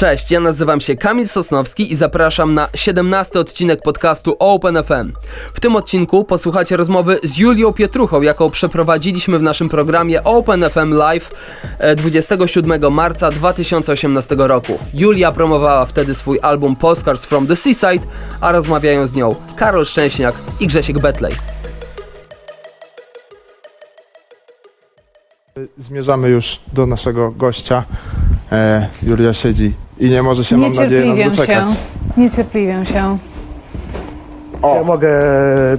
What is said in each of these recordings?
Cześć, ja nazywam się Kamil Sosnowski i zapraszam na 17 odcinek podcastu Open FM. W tym odcinku posłuchacie rozmowy z Julią Pietruchą, jaką przeprowadziliśmy w naszym programie Open FM Live e, 27 marca 2018 roku. Julia promowała wtedy swój album Postcards from the Seaside, a rozmawiają z nią Karol Szczęśniak i Grzesiek Betlej. Zmierzamy już do naszego gościa. E, Julia siedzi i nie może się, mam nadzieję, nas doczekać. się. Niecierpliwiam się. Ja O, mogę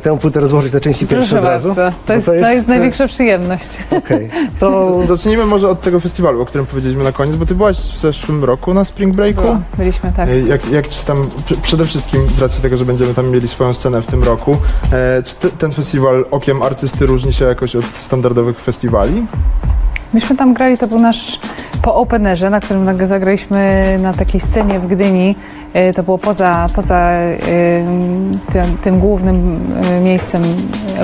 tę płytę rozłożyć na części pierwsze Proszę od razu? bardzo. To jest, to jest e, największa przyjemność. Okej, to zacznijmy może od tego festiwalu, o którym powiedzieliśmy na koniec, bo ty byłaś w zeszłym roku na Spring Breaku. Było. Byliśmy tak. E, Jak, jak ci tam, pr- przede wszystkim z racji tego, że będziemy tam mieli swoją scenę w tym roku, e, czy te, ten festiwal okiem artysty różni się jakoś od standardowych festiwali? Myśmy tam grali, to był nasz po openerze, na którym zagraliśmy na takiej scenie w Gdyni. E, To było poza, poza e, tym, tym głównym e, miejscem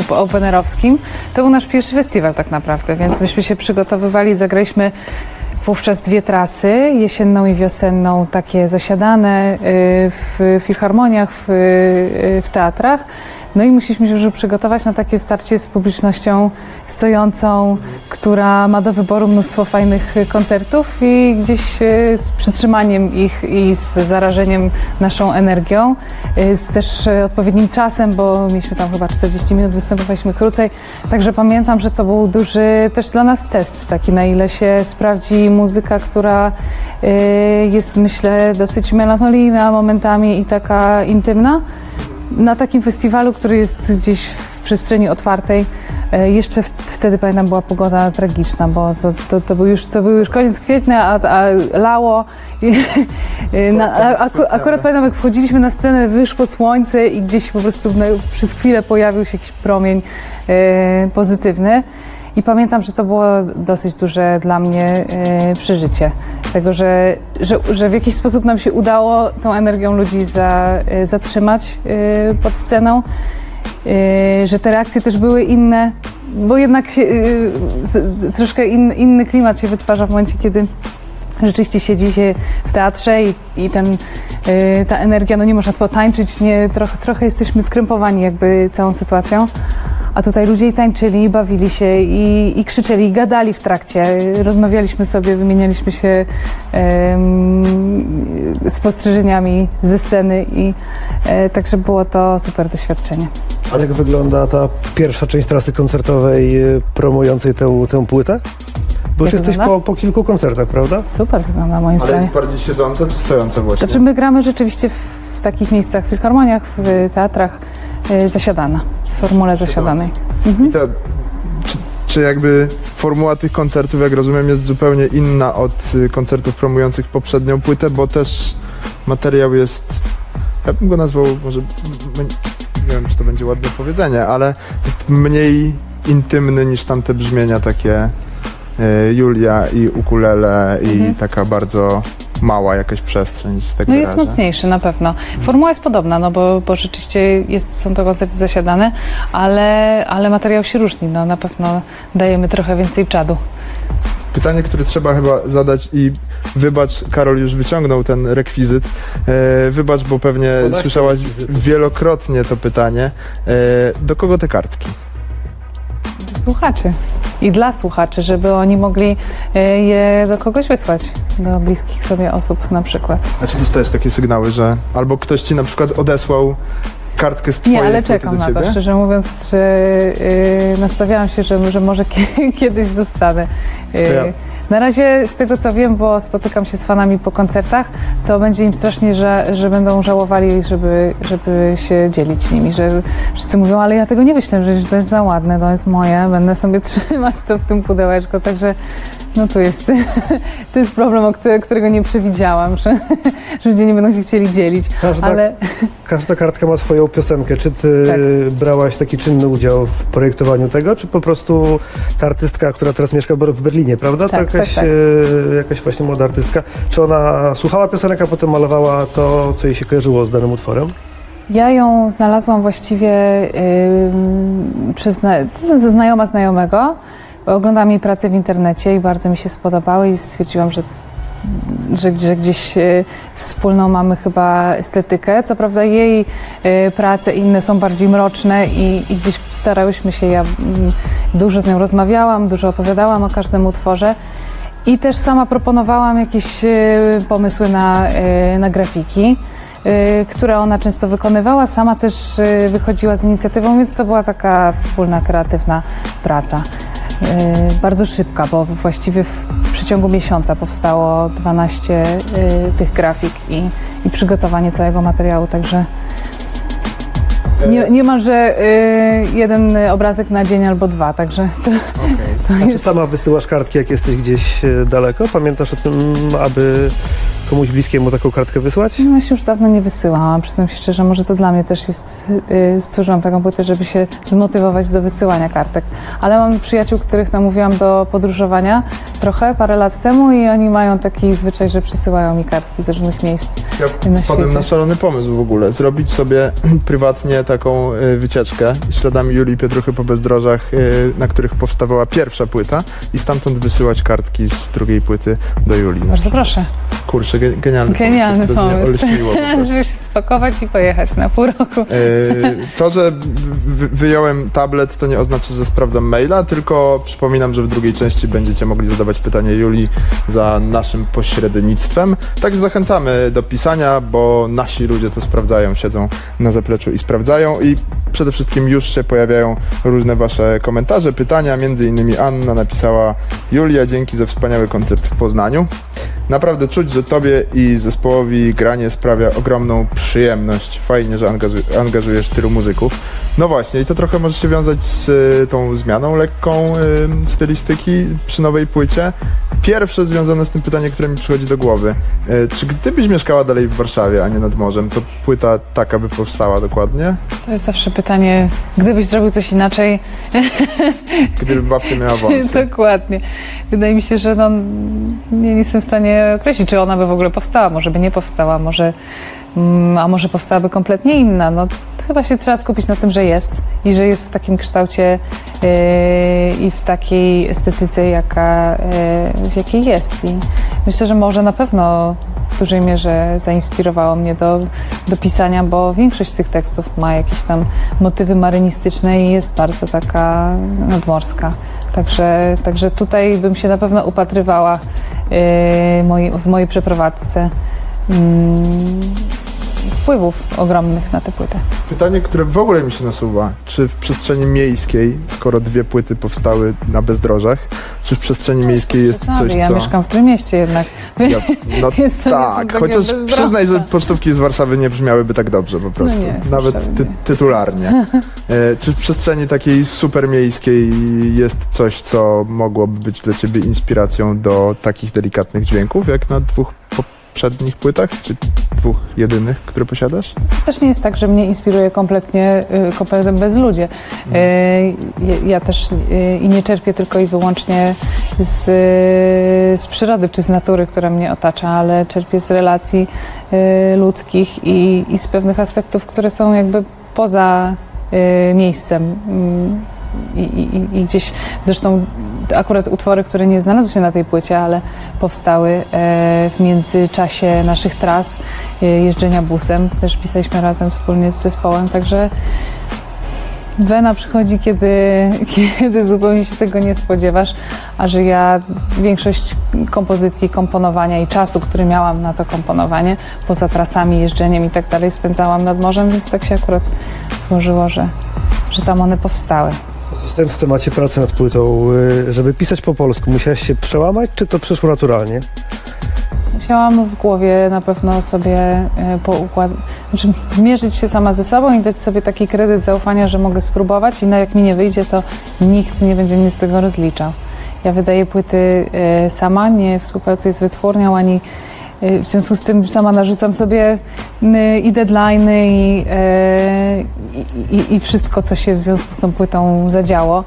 openerowskim. To był nasz pierwszy festiwal tak naprawdę, więc myśmy się przygotowywali, zagraliśmy wówczas dwie trasy, jesienną i wiosenną, takie zasiadane w filharmoniach, w, w teatrach. No i musieliśmy się już przygotować na takie starcie z publicznością stojącą, która ma do wyboru mnóstwo fajnych koncertów i gdzieś e, z przytrzymaniem ich i z zarażeniem naszą energią, e, z też odpowiednim czasem, bo mieliśmy tam chyba 40 minut, występowaliśmy krócej. Także pamiętam, że to był duży też dla nas test, taki na ile się sprawdzi muzyka, która jest myślę dosyć melancholijna momentami i taka intymna na takim festiwalu, który jest gdzieś w przestrzeni otwartej. e, Jeszcze wtedy pamiętam była pogoda tragiczna, bo to, to, to, był, już, to był już koniec kwietnia, a, a lało. I, e, na, a, aku, akurat pamiętam, jak wchodziliśmy na scenę, wyszło słońce i gdzieś po prostu na, przez chwilę pojawił się jakiś promień e, pozytywny. I pamiętam, że to było dosyć duże dla mnie e, przeżycie. Tego, że, że, że w jakiś sposób nam się udało tą energią ludzi za, e, zatrzymać e, pod sceną. E, że te reakcje też były inne, bo jednak się, z- troszkę in, inny klimat się wytwarza w momencie, kiedy rzeczywiście siedzi się w teatrze i, i ten, e, ta energia, no nie można potańczyć, nie, trochę, trochę jesteśmy skrępowani jakby całą sytuacją. A tutaj ludzie i tańczyli, i bawili się, i, i krzyczeli, i gadali w trakcie. Rozmawialiśmy sobie, wymienialiśmy się em, spostrzeżeniami ze sceny i e, także było to super doświadczenie. A jak wygląda ta pierwsza część trasy koncertowej e, promującej tę, tę płytę? Bo już jesteś po, po kilku koncertach, prawda? Super wygląda moim Ale zdaniem. jest bardziej siedzące czy stojące właśnie? Znaczy my gramy rzeczywiście w, w takich miejscach, w filharmoniach, w teatrach e, zasiadana, formule zasiadanej. I to, czy, czy jakby formuła tych koncertów, jak rozumiem, jest zupełnie inna od y, koncertów promujących poprzednią płytę, bo też materiał jest, ja bym go nazwał może, nie wiem, czy to będzie ładne powiedzenie, ale jest mniej intymny niż tamte brzmienia takie y, Julia i ukulele i Mhm. taka bardzo mała jakaś przestrzeń, że tak No jest mocniejszy na pewno. Formuła jest podobna, no bo, bo rzeczywiście jest, są to koncerty zasiadane, ale, ale materiał się różni. No na pewno dajemy trochę więcej czadu. Pytanie, które trzeba chyba zadać i wybacz, Karol już wyciągnął ten rekwizyt. E, wybacz, bo pewnie Podaj słyszałaś wielokrotnie to pytanie. E, do kogo te kartki? Słuchaczy. I dla słuchaczy, żeby oni mogli e, je do kogoś wysłać. Do bliskich sobie osób na przykład. A czy dostajesz takie sygnały, że albo ktoś ci na przykład odesłał kartkę z twojej Nie, ale czekam na to, szczerze mówiąc, że yy, nastawiałam się, że, że może kie- kiedyś dostanę. Yy, Na razie z tego co wiem, bo spotykam się z fanami po koncertach, to będzie im strasznie, że, że będą żałowali, żeby, żeby się dzielić nimi, że wszyscy mówią, ale ja tego nie myślę, że to jest za ładne, to jest moje, będę sobie trzymać to w tym pudełeczku, także no tu jest, to jest problem, którego nie przewidziałam, że, że ludzie nie będą się chcieli dzielić, Każda, ale... każda kartka ma swoją piosenkę. Czy ty Tak. brałaś taki czynny udział w projektowaniu tego, czy po prostu ta artystka, która teraz mieszka w Berlinie, prawda? Tak, to jakaś, tak, tak. e, jakaś właśnie młoda artystka. Czy ona słuchała piosenek, a potem malowała to, co jej się kojarzyło z danym utworem? Ja ją znalazłam właściwie ym, przez zna- znajoma znajomego. Oglądałam jej pracę w internecie i bardzo mi się spodobały i stwierdziłam, że że, że gdzieś e, wspólną mamy chyba estetykę. Co prawda jej e, prace inne są bardziej mroczne i, i gdzieś starałyśmy się, ja mm, dużo z nią rozmawiałam, dużo opowiadałam o każdym utworze. I też sama proponowałam jakieś e, pomysły na, na grafiki, które ona często wykonywała. Sama też wychodziła z inicjatywą, więc to była taka wspólna, kreatywna praca. E, Bardzo szybka, bo właściwie w przeciągu miesiąca powstało 12 e, tych grafik i, i przygotowanie całego materiału, także nie, niemalże e, jeden obrazek na dzień albo dwa, także to, to A czy jest sama wysyłasz kartki, jak jesteś gdzieś e, daleko? Pamiętasz o tym, aby komuś bliskiemu taką kartkę wysłać? No się już dawno nie wysyłałam, przyznam się szczerze, może to dla mnie też jest, y, stworzyłam taką płytę, żeby się zmotywować do wysyłania kartek. Ale mam przyjaciół, których namówiłam do podróżowania trochę, parę lat temu i oni mają taki zwyczaj, że przysyłają mi kartki z różnych miejsc. Ja Na świecie. na szalony pomysł w ogóle. Zrobić sobie prywatnie taką y, wycieczkę śladami Julii Pietruchy po bezdrożach, y, na których powstawała pierwsza płyta i stamtąd wysyłać kartki z drugiej płyty do Julii. Bardzo proszę. Kurczę, ge- genialny, Genialny pomysł. To mnie pomysł. się spakować i pojechać na pół roku. Yy, To, że wy- wyjąłem tablet, to nie oznacza, że sprawdzam maila, tylko przypominam, że w drugiej części będziecie mogli zadawać pytania Julii za naszym pośrednictwem. Także zachęcamy do pisania, bo nasi ludzie to sprawdzają, siedzą na zapleczu i sprawdzają i przede wszystkim już się pojawiają różne wasze komentarze, pytania. Między innymi Anna napisała Julia, dzięki za wspaniały koncert w Poznaniu. Naprawdę czuć, że tobie i zespołowi granie sprawia ogromną przyjemność. Fajnie, że angażu- angażujesz tylu muzyków. No właśnie, i to trochę może się wiązać z y, tą zmianą lekką y, stylistyki przy nowej płycie. Pierwsze związane z tym pytanie, które mi przychodzi do głowy. Y, czy gdybyś mieszkała dalej w Warszawie, a nie nad morzem, to płyta taka by powstała dokładnie? To jest zawsze pytanie, gdybyś zrobił coś inaczej, Gdyby babcia miała wąsy. Dokładnie. Wydaje mi się, że no, nie, nie jestem w stanie określić, czy ona by w ogóle powstała. Może by nie powstała, może, mm, a może powstałaby kompletnie inna. No, chyba się trzeba skupić na tym, że jest i że jest w takim kształcie yy, i w takiej estetyce, jaka, yy, w jakiej jest. I myślę, że może na pewno w dużej mierze zainspirowało mnie do, do pisania, bo większość tych tekstów ma jakieś tam motywy marynistyczne i jest bardzo taka nadmorska. Także, także tutaj bym się na pewno upatrywała w mojej przeprowadzce. Mm, wpływów ogromnych na tę płytę. Pytanie, które w ogóle mi się nasuwa, czy w przestrzeni miejskiej, skoro dwie płyty powstały na bezdrożach, czy w przestrzeni miejskiej jest coś, ja co... mieszkam w Trójmieście jednak. Ja, no nie tak, chociaż bezdroża. przyznaj, że pocztówki z Warszawy nie brzmiałyby tak dobrze po prostu, nie, z nawet ty, nie. tytularnie. E, czy w przestrzeni takiej supermiejskiej jest coś, co mogłoby być dla ciebie inspiracją do takich delikatnych dźwięków, jak na dwóch poprzednich płytach, czy dwóch jedynych, które posiadasz? Też nie jest tak, że mnie inspiruje kompletnie, y, kompletnie bezludzie. Y, Ja, też y, i nie czerpię tylko i wyłącznie z, z przyrody czy z natury, która mnie otacza, ale czerpię z relacji ludzkich i, i z pewnych aspektów, które są jakby poza miejscem. I, i, I gdzieś zresztą akurat utwory, które nie znalazły się na tej płycie, ale powstały e, w międzyczasie naszych tras e, jeżdżenia busem. Też pisaliśmy razem wspólnie z zespołem, także Wena przychodzi, kiedy, kiedy zupełnie się tego nie spodziewasz, a że ja większość kompozycji, komponowania i czasu, który miałam na to komponowanie, poza trasami, jeżdżeniem i tak dalej, spędzałam nad morzem, więc tak się akurat złożyło, że, że tam one powstały. Zostając w temacie pracy nad płytą, y, żeby pisać po polsku, musiałeś się przełamać, czy to przyszło naturalnie? Musiałam w głowie na pewno sobie e, poukład... znaczy zmierzyć się sama ze sobą i dać sobie taki kredyt zaufania, że mogę spróbować i no jak mi nie wyjdzie, to nikt nie będzie mnie z tego rozliczał. Ja wydaję płyty e, sama, nie współpracuję z wytwórnią, ani w związku z tym sama narzucam sobie y, i deadline'y i, e, i, i, i wszystko, co się w związku z tą płytą zadziało.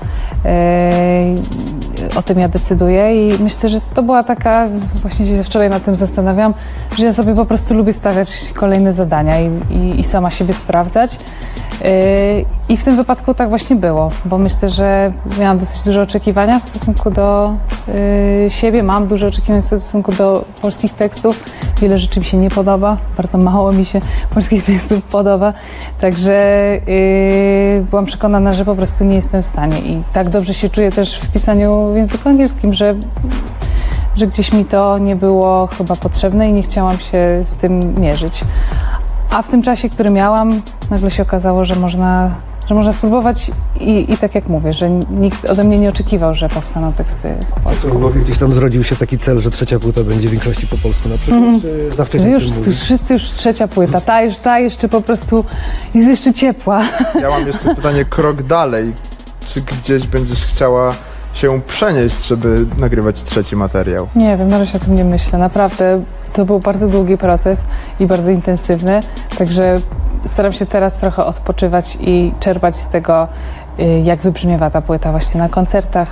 O tym ja decyduję i myślę, że to była taka, właśnie się wczoraj nad tym zastanawiam, że ja sobie po prostu lubię stawiać kolejne zadania i, i, i sama siebie sprawdzać. I w tym wypadku tak właśnie było, bo myślę, że miałam dosyć duże oczekiwania w stosunku do y, siebie, mam duże oczekiwania w stosunku do polskich tekstów. Wiele rzeczy mi się nie podoba, bardzo mało mi się polskich tekstów podoba, także y, byłam przekonana, że po prostu nie jestem w stanie i tak dobrze się czuję też w pisaniu w języku angielskim, że że gdzieś mi to nie było chyba potrzebne i nie chciałam się z tym mierzyć. A w tym czasie, który miałam, nagle się okazało, że można, że można spróbować i, i tak jak mówię, że nikt ode mnie nie oczekiwał, że powstaną teksty po polsku. W głowie gdzieś tam zrodził się taki cel, że trzecia płyta będzie w większości po polsku na przykład, Mhm. czy za wcześnie o już wszyscy już trzecia płyta, ta już, ta jeszcze po prostu jest jeszcze ciepła. Ja mam jeszcze pytanie krok dalej. Czy gdzieś będziesz chciała się przenieść, żeby nagrywać trzeci materiał? Nie wiem, na razie o tym nie myślę. Naprawdę to był bardzo długi proces i bardzo intensywny, także staram się teraz trochę odpoczywać i czerpać z tego, y, jak wybrzmiewa ta płyta właśnie na koncertach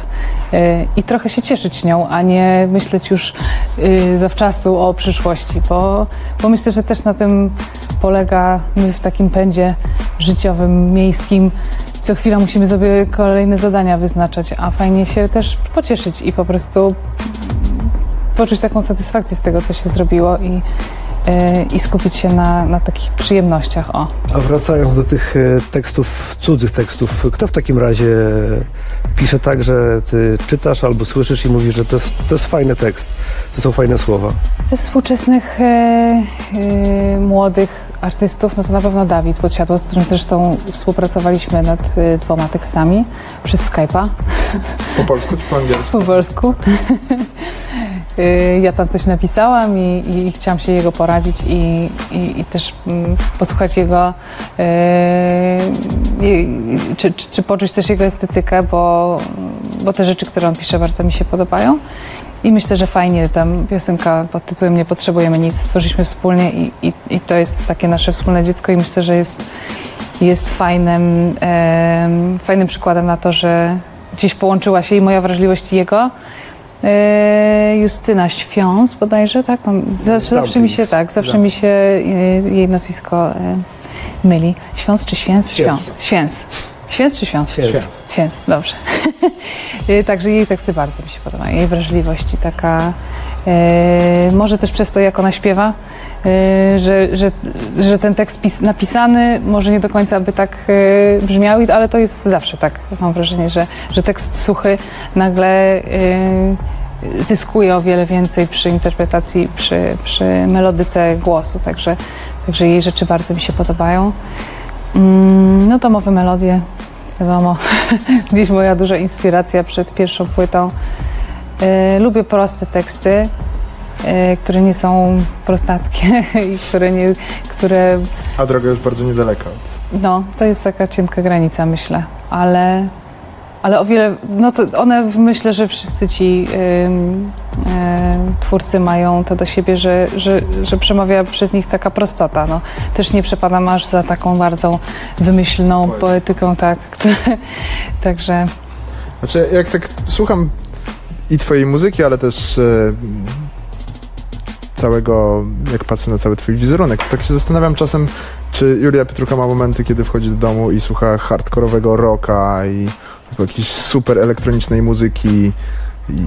y, i trochę się cieszyć nią, a nie myśleć już y, zawczasu o przyszłości, bo, bo myślę, że też na tym polega my w takim pędzie życiowym, miejskim. Co chwila musimy sobie kolejne zadania wyznaczać, a fajnie się też pocieszyć i po prostu poczuć taką satysfakcję z tego, co się zrobiło i, i skupić się na, na takich przyjemnościach. O. A wracając do tych e, tekstów, cudzych tekstów, kto w takim razie pisze tak, że ty czytasz albo słyszysz i mówisz, że to jest, to jest fajny tekst, to są fajne słowa? Ze współczesnych e, e, młodych artystów, no to na pewno Dawid Podsiadło, z którym zresztą współpracowaliśmy nad e, dwoma tekstami przez Skype'a Po polsku czy po angielsku? po polsku. Y, Ja tam coś napisałam i, i chciałam się jego poradzić i, i, i też mm, posłuchać jego, y, czy, czy, czy poczuć też jego estetykę, bo, bo te rzeczy, które on pisze, bardzo mi się podobają. I myślę, że fajnie tam piosenka pod tytułem Nie potrzebujemy nic stworzyliśmy wspólnie i, i, i to jest takie nasze wspólne dziecko i myślę, że jest, jest fajnym, em, fajnym przykładem na to, że gdzieś połączyła się i moja wrażliwość i jego. E, Justyna Świąs bodajże, tak? Zawsze, zawsze mi się tak, zawsze mi się e, jej nazwisko e, myli. Świąs czy Święs? Świąs. Święs. Święs czy Świąs? Święs. Święs, dobrze. Także jej teksty bardzo mi się podobają. Jej wrażliwość i taka, może też przez to, jak ona śpiewa, że, że, że ten tekst pis, napisany może nie do końca by tak e, brzmiał, ale to jest zawsze tak. Mam wrażenie, że, że tekst suchy nagle e, zyskuje o wiele więcej przy interpretacji, przy, przy melodyce głosu. Także, także jej rzeczy bardzo mi się podobają. Mm, No domowe melodie, wiadomo, gdzieś moja duża inspiracja przed pierwszą płytą. E, lubię proste teksty, e, które nie są prostackie i które nie, które, A droga już bardzo niedaleka. No, to jest taka cienka granica, myślę, ale, ale o wiele, no to one, myślę, że wszyscy ci e, twórcy mają to do siebie, że, że, że przemawia przez nich taka prostota, no. Też nie przepadam aż za taką bardzo wymyślną Poetyką. poetyką, tak, także... Znaczy, jak tak słucham i twojej muzyki, ale też e, całego, jak patrzę na cały twój wizerunek, tak się zastanawiam czasem, czy Julia Pietrucha ma momenty, kiedy wchodzi do domu i słucha hardkorowego rocka i jakiejś super elektronicznej muzyki i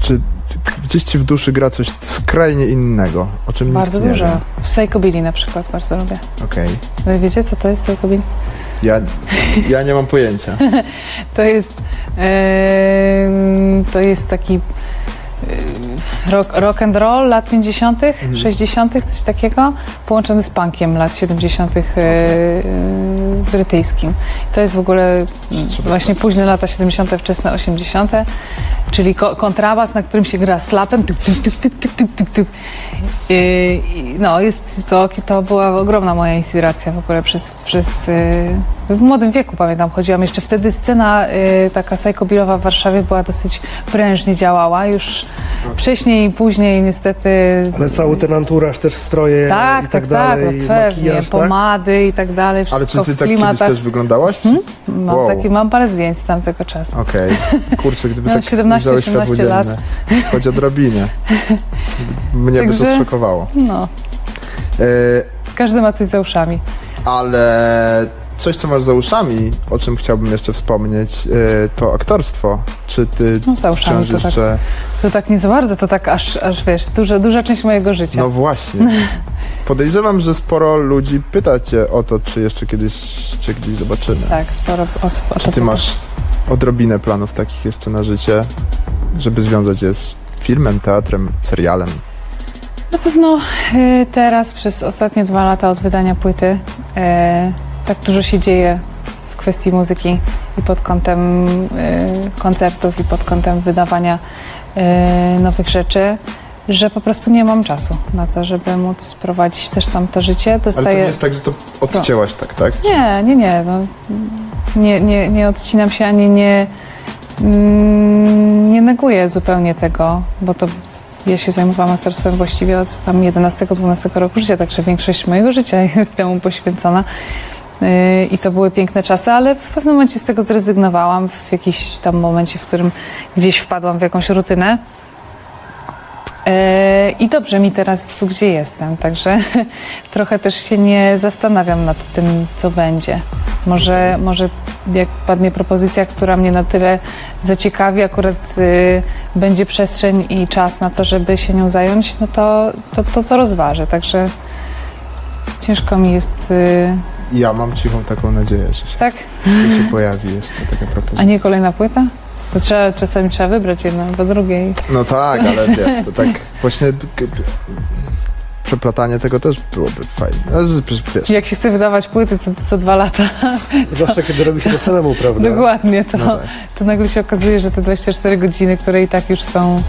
czy, czy gdzieś ci w duszy gra coś skrajnie innego, o czym Bardzo dużo. wie? W Psychobilly na przykład bardzo lubię. Okej. No wiecie, co to jest Psychobilly? Ja, ja nie mam pojęcia. To jest, em, to jest taki rock, rock and roll lat 50., 60., coś takiego, połączony z punkiem lat 70. e, e, brytyjskim. To jest w ogóle Trzeba właśnie późne lata 70., wczesne 80., czyli ko- kontrabas, na którym się gra slapem. Tuk, tuk, tuk, tuk, tuk, tuk, tuk, tuk. No, jest to, to była ogromna moja inspiracja w ogóle przez, przez e, w młodym wieku pamiętam, chodziłam jeszcze wtedy scena e, taka psychobilowa w Warszawie była dosyć prężnie działała, już wcześniej i później niestety Ale cały ten anturaż, też stroje tak, i tak, tak, tak, dalej, no pewnie, makijaż, tak? pomady i tak dalej, Ale czy ty tak kiedyś klimatach. też wyglądałaś? Mam, Wow. taki, mam parę zdjęć z tamtego czasu. Okej. Kurczę, gdyby tak 17, wziąłeś światło 18 lat. choć odrobinę. Mnie by to Także- zszokowało. No, E, każdy ma coś za uszami. ale coś, co masz za uszami, o czym chciałbym jeszcze wspomnieć, y, to aktorstwo. Czy ty No za uszami to tak, jeszcze... to tak nie za bardzo, to tak aż, aż wiesz, duża, duża część mojego życia. No właśnie. Podejrzewam, że sporo ludzi pyta cię o to, czy jeszcze kiedyś cię gdzieś zobaczymy. Tak, sporo osób o Czy ty masz odrobinę planów takich jeszcze na życie, żeby związać je z filmem, teatrem, serialem? Na pewno y, teraz, przez ostatnie dwa lata od wydania płyty, y, tak dużo się dzieje w kwestii muzyki i pod kątem y, koncertów, i pod kątem wydawania y, nowych rzeczy, że po prostu nie mam czasu na to, żeby móc prowadzić też tam to życie. Ale to Dostaję... nie jest tak, że to odcięłaś tak, tak? Nie, nie, nie. No, nie, nie, nie odcinam się ani nie, mm, nie neguję zupełnie tego, bo to ja się zajmowałam aktorstwem właściwie od tam 11-12 roku życia, także większość mojego życia jest temu poświęcona. Yy, I to były piękne czasy, ale w pewnym momencie z tego zrezygnowałam, w jakimś tam momencie, w którym gdzieś wpadłam w jakąś rutynę. Yy, I dobrze mi teraz tu, gdzie jestem, także trochę też się nie zastanawiam nad tym, co będzie. Może, może jak padnie propozycja, która mnie na tyle zaciekawi, akurat y, będzie przestrzeń i czas na to, żeby się nią zająć, no to to, to, to rozważę. Także ciężko mi jest, y, Ja mam cichą taką nadzieję, że się, tak? że się pojawi jeszcze taka A propozycja. nie kolejna płyta? To trzeba, czasami trzeba wybrać jedną po drugiej. No tak, ale wiesz, to tak właśnie przeplatanie tego też byłoby fajne. Wiesz, Jak się chce wydawać płyty co, co dwa lata, Zwłaszcza kiedy robi się to samemu, prawda? dokładnie, to, no tak. to nagle się okazuje, że te 24 godziny, które i tak już są.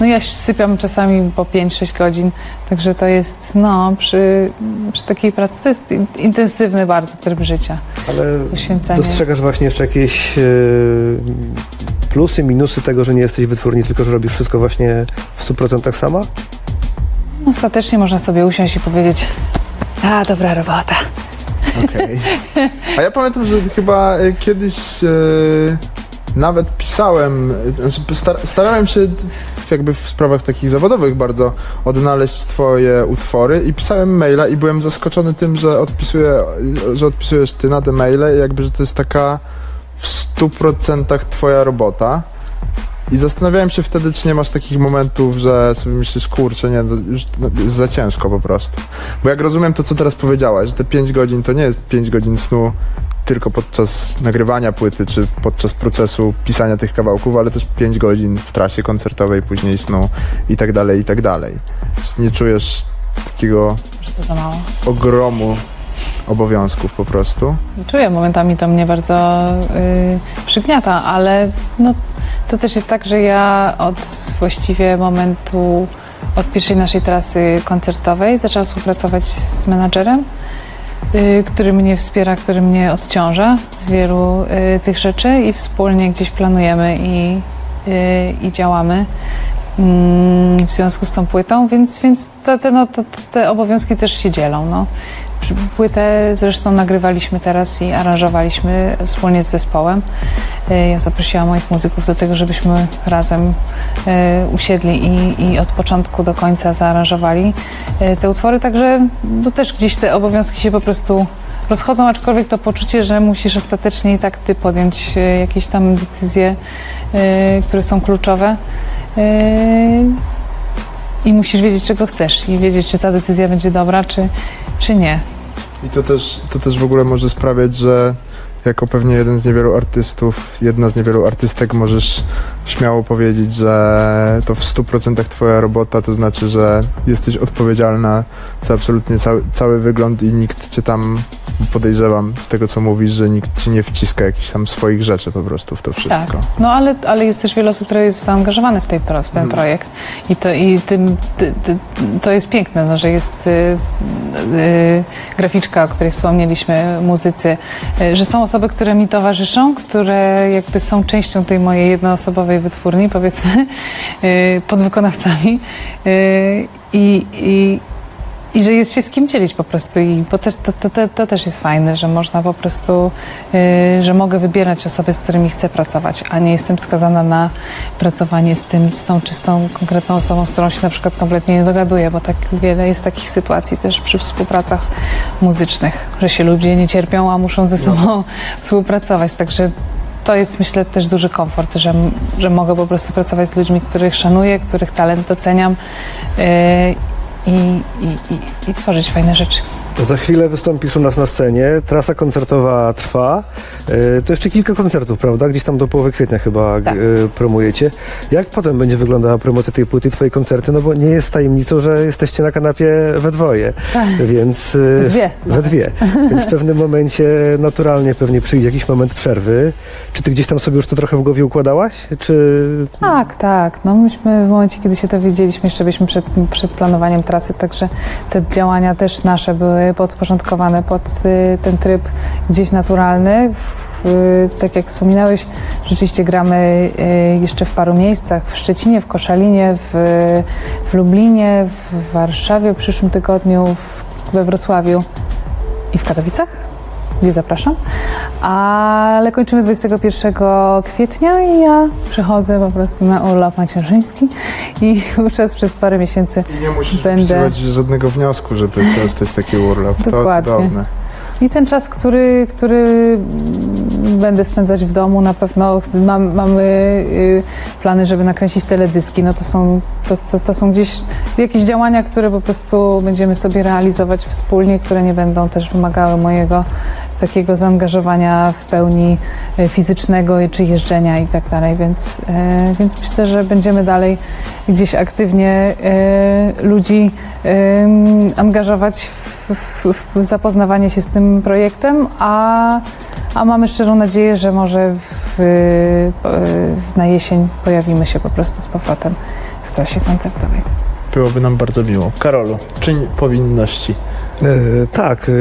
No ja sypiam czasami po 5-6 godzin, także to jest, no, przy, przy takiej pracy to jest in- intensywny bardzo tryb życia, Ale poświęcenie. dostrzegasz właśnie jeszcze jakieś e, plusy, minusy tego, że nie jesteś wytwórni, tylko że robisz wszystko właśnie w 100% sama? Ostatecznie można sobie usiąść i powiedzieć, a dobra robota. Okej. A ja pamiętam, że chyba e, kiedyś e, nawet pisałem, e, znaczy star- starałem się jakby w sprawach takich zawodowych bardzo odnaleźć twoje utwory i pisałem maila i byłem zaskoczony tym, że odpisuję, że odpisujesz ty na te maile i jakby, że to jest taka w 100% twoja robota. I zastanawiałem się wtedy, czy nie masz takich momentów, że sobie myślisz, kurczę, nie, no już no, jest za ciężko po prostu. Bo jak rozumiem to, co teraz powiedziałaś, że te 5 godzin to nie jest 5 godzin snu tylko podczas nagrywania płyty, czy podczas procesu pisania tych kawałków, ale też 5 godzin w trasie koncertowej, później snu i tak dalej, i tak dalej. Nie czujesz takiego ogromu obowiązków po prostu? Czuję, momentami to mnie bardzo y, przygniata, ale no, to też jest tak, że ja od właściwie momentu, od pierwszej naszej trasy koncertowej zaczęłam współpracować z menadżerem, y, który mnie wspiera, który mnie odciąża z wielu y, tych rzeczy i wspólnie gdzieś planujemy i, y, i działamy mm, w związku z tą płytą, więc, więc te, te, no, to, te obowiązki też się dzielą. No. Płytę zresztą nagrywaliśmy teraz i aranżowaliśmy wspólnie z zespołem. E, Ja zaprosiłam moich muzyków do tego, żebyśmy razem e, usiedli i, i od początku do końca zaaranżowali e, te utwory, także no też gdzieś te obowiązki się po prostu rozchodzą, aczkolwiek to poczucie, że musisz ostatecznie i tak ty podjąć jakieś tam decyzje, które są kluczowe. I musisz wiedzieć, czego chcesz i wiedzieć, czy ta decyzja będzie dobra, czy, czy nie. I to też, to też w ogóle może sprawiać, że jako pewnie jeden z niewielu artystów, jedna z niewielu artystek możesz śmiało powiedzieć, że to w 100% twoja robota, to znaczy, że jesteś odpowiedzialna za absolutnie cały, cały wygląd i nikt cię tam, podejrzewam z tego co mówisz, że nikt ci nie wciska jakichś tam swoich rzeczy po prostu w to wszystko. Tak. No ale, ale jest też wiele osób, które jest zaangażowanych w, tej, w ten Mm. projekt i to, i tym, ty, ty, to jest piękne, no, że jest y, y, graficzka, o której wspomnieliśmy, muzycy, y, że są osoby, które mi towarzyszą, które jakby są częścią tej mojej jednoosobowej wytwórni, powiedzmy, y, podwykonawcami y, i, i I że jest się z kim dzielić po prostu. I bo też, to, to, to, to też jest fajne, że można po prostu, yy, że mogę wybierać osoby, z którymi chcę pracować, a nie jestem skazana na pracowanie z tym, z tą czy z tą konkretną osobą, z którą się na przykład kompletnie nie dogaduję, bo tak wiele jest takich sytuacji też przy współpracach muzycznych, że się ludzie nie cierpią, a muszą ze sobą współpracować, także to jest myślę też duży komfort, że, że mogę po prostu pracować z ludźmi, których szanuję, których talent doceniam yy, i, i, i, i tworzyć fajne rzeczy. Za chwilę wystąpisz u nas na scenie, trasa koncertowa trwa. E, To jeszcze kilka koncertów, prawda? Gdzieś tam do połowy kwietnia chyba Tak. e, promujecie. Jak potem będzie wyglądała promocja tej płyty, twoje koncerty? No bo nie jest tajemnicą, że jesteście na kanapie we dwoje, więc... e, We dwie We dwie. Więc w pewnym momencie naturalnie pewnie przyjdzie jakiś moment przerwy. Czy ty gdzieś tam sobie już to trochę w głowie układałaś? Czy... Tak, tak. No myśmy w momencie, kiedy się dowiedzieliśmy, jeszcze byliśmy przed, przed planowaniem trasy, także te działania też nasze były podporządkowane pod y, ten tryb gdzieś naturalny. Tak jak wspominałeś, rzeczywiście gramy y, jeszcze w paru miejscach, w Szczecinie, w Koszalinie, w, w Lublinie, w Warszawie w przyszłym tygodniu, w, we Wrocławiu i w Katowicach gdzie zapraszam. Ale kończymy 21 kwietnia i ja przychodzę po prostu na urlop macierzyński i wówczas przez parę miesięcy I nie musisz Będę- żadnego wniosku, żeby dostać taki urlop. To Dokładnie. cudowne. I ten czas, który, który będę spędzać w domu, na pewno mam, mamy y, plany, żeby nakręcić teledyski. No to są, to, to, to są gdzieś jakieś działania, które po prostu będziemy sobie realizować wspólnie, które nie będą też wymagały mojego takiego zaangażowania w pełni y, fizycznego czy jeżdżenia i tak dalej, więc, e, więc myślę, że będziemy dalej gdzieś aktywnie e, ludzi angażować w, w, w zapoznawanie się z tym projektem, a, a mamy szczerą nadzieję, że może w, e, na jesień pojawimy się po prostu z powrotem w trasie koncertowej. Byłoby nam bardzo miło. Karolu, czyń powinności. E, tak, e,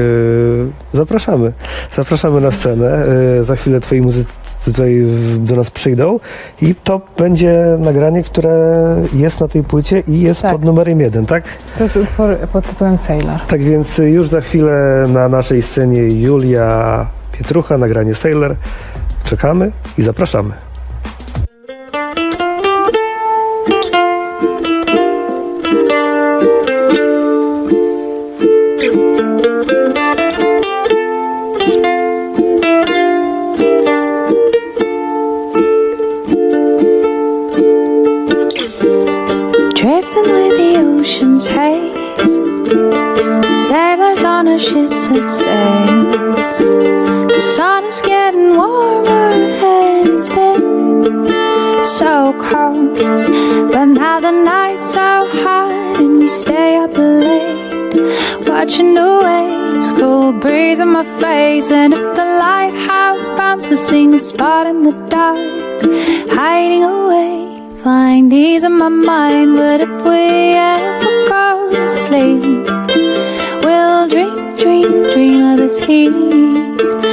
zapraszamy. Zapraszamy na scenę. E, za chwilę twoi muzycy tutaj do nas przyjdą i to będzie nagranie, które jest na tej płycie i jest Tak. pod numerem jeden, tak? To jest utwór pod tytułem Sailor. Tak więc już za chwilę na naszej scenie Julia Pietrucha, nagranie Sailor. Czekamy i zapraszamy. Is getting warmer and it's been so cold. But now the night's so hot and we stay up late. Watching the waves, cool breeze on my face. And if the lighthouse bounces, sing a spot in the dark. Hiding away, find ease in my mind. But if we ever go to sleep, we'll dream, dream, dream of this heat.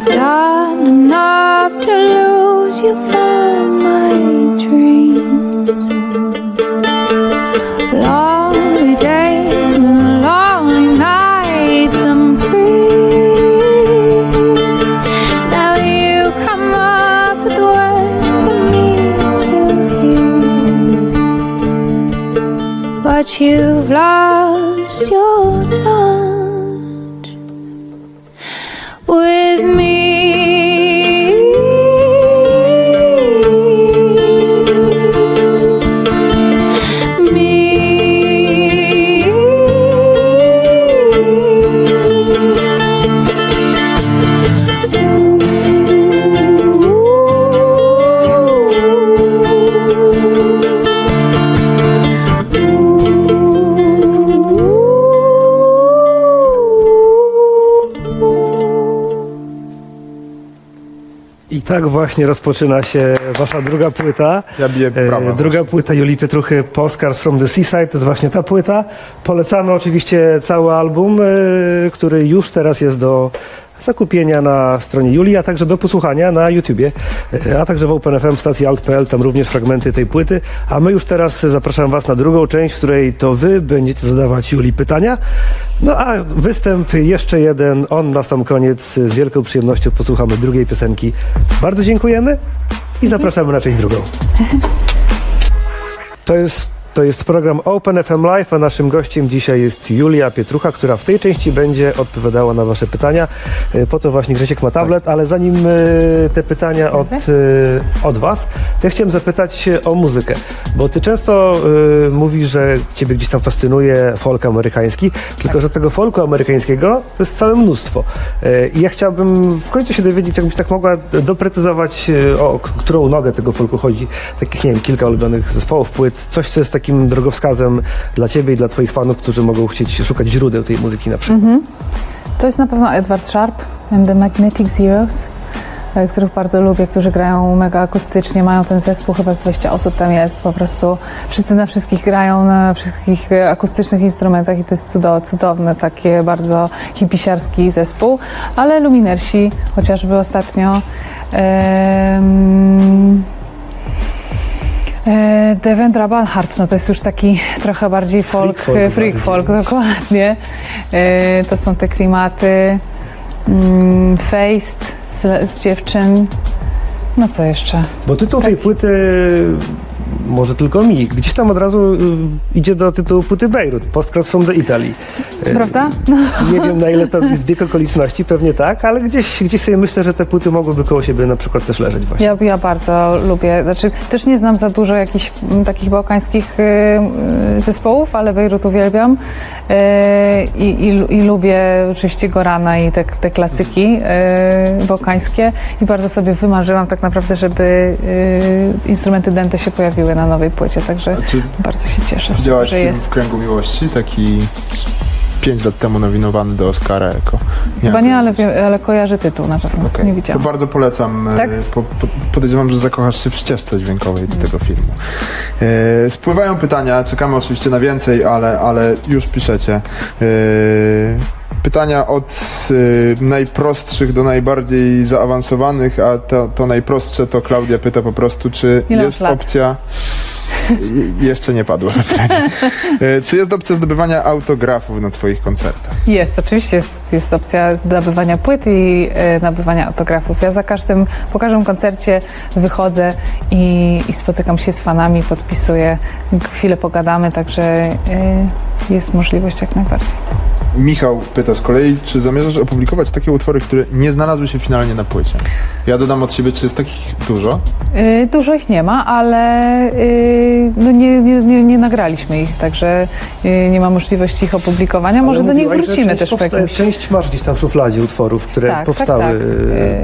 I've done enough to lose you from my dreams. Lonely days and lonely nights, I'm free. Now you come up with words for me to hear. But you've lost tak właśnie rozpoczyna się wasza druga płyta. Ja biję E, brawa. Druga płyta Julii Pietruchy, Postcards from the Seaside, to jest właśnie ta płyta. Polecamy oczywiście cały album, e, który już teraz jest do zakupienia na stronie Julii, a także do posłuchania na YouTubie, e, a także w OpenFM stacji alt.pl, tam również fragmenty tej płyty. A my już teraz zapraszam was na drugą część, w której to wy będziecie zadawać Julii pytania. No a występ jeszcze jeden, on na sam koniec. Z wielką przyjemnością posłuchamy drugiej piosenki. Bardzo dziękujemy i zapraszamy na część drugą. To jest, to jest program Open FM Live, a naszym gościem dzisiaj jest Julia Pietrucha, która w tej części będzie odpowiadała na Wasze pytania. E, Po to właśnie Grzesiek ma tablet, ale zanim e, te pytania od, e, od Was, to ja chciałem zapytać o muzykę, bo Ty często e, mówisz, że Ciebie gdzieś tam fascynuje folk amerykański, tylko że tego folku amerykańskiego to jest całe mnóstwo. I ja chciałbym w końcu się dowiedzieć, jakbyś tak mogła doprecyzować, o którą nogę tego folku chodzi. Takich, nie wiem, kilka ulubionych zespołów, płyt, coś, co jest takim drogowskazem dla Ciebie i dla Twoich fanów, którzy mogą chcieć szukać źródeł tej muzyki na przykład. To jest na pewno Edward Sharp and the Magnetic Zeros, e, których bardzo lubię, którzy grają mega akustycznie, mają ten zespół, chyba z 20 osób tam jest, po prostu wszyscy na wszystkich grają, na wszystkich e, akustycznych instrumentach i to jest cudo, cudowne, takie bardzo hipisiarski zespół, ale Luminersi, chociażby ostatnio, E, Devendra Banhart, no to jest już taki trochę bardziej folk, folk freak, freak folk, dokładnie. E, to są te klimaty. Mm, Faced z, z dziewczyn. No co jeszcze? Bo tytuł tej płyty, może tylko mi, gdzieś tam od razu y, idzie do tytułu płyty Beirut, Postcards from the Italy. E, Prawda? Nie wiem na ile to jest zbieg okoliczności, pewnie tak, ale gdzieś, gdzieś sobie myślę, że te płyty mogłyby koło siebie na przykład też leżeć właśnie. Ja, ja bardzo lubię, znaczy też nie znam za dużo jakichś mm, takich bałkańskich y, y, zespołów, ale Bejrut uwielbiam y, i, i, i lubię oczywiście Gorana i te, te klasyki y, bałkańskie i bardzo sobie wymarzyłam tak naprawdę, żeby y, instrumenty dente się pojawiły na nowej płycie, także bardzo się cieszę, widziałaś film jest. w Kręgu Miłości? Taki z pięć lat temu nowinowany do Oscara jako... Chyba wiem, nie, ale, ale kojarzę tytuł na pewno, Okej. nie To widziałam. bardzo polecam. e, Tak? Po, po, podejrzewam, że zakochasz się w ścieżce dźwiękowej do tego filmu. E, spływają pytania, czekamy oczywiście na więcej, ale, ale już piszecie. E, pytania od e, najprostszych do najbardziej zaawansowanych, a to, to najprostsze to Klaudia pyta po prostu, czy Ile jest lat? opcja... Je- Jeszcze nie padło to pytanie. E, Czy jest opcja zdobywania autografów na Twoich koncertach? Jest, oczywiście jest, jest opcja nabywania płyt i e, nabywania autografów. Ja za każdym, po każdym koncercie wychodzę i, i spotykam się z fanami, podpisuję, chwilę pogadamy, także jest możliwość jak najbardziej. Michał pyta z kolei, czy zamierzasz opublikować takie utwory, które nie znalazły się finalnie na płycie? Ja dodam od siebie, czy jest takich dużo? E, Dużo ich nie ma, ale e, no nie, nie, nie, nie nagraliśmy ich, także e, nie ma możliwości ich opublikowania. Może Ale do nich wrócimy też powstaje- jakimś... Część masz gdzieś tam w szufladzie utworów, które Tak, tak, powstały tak.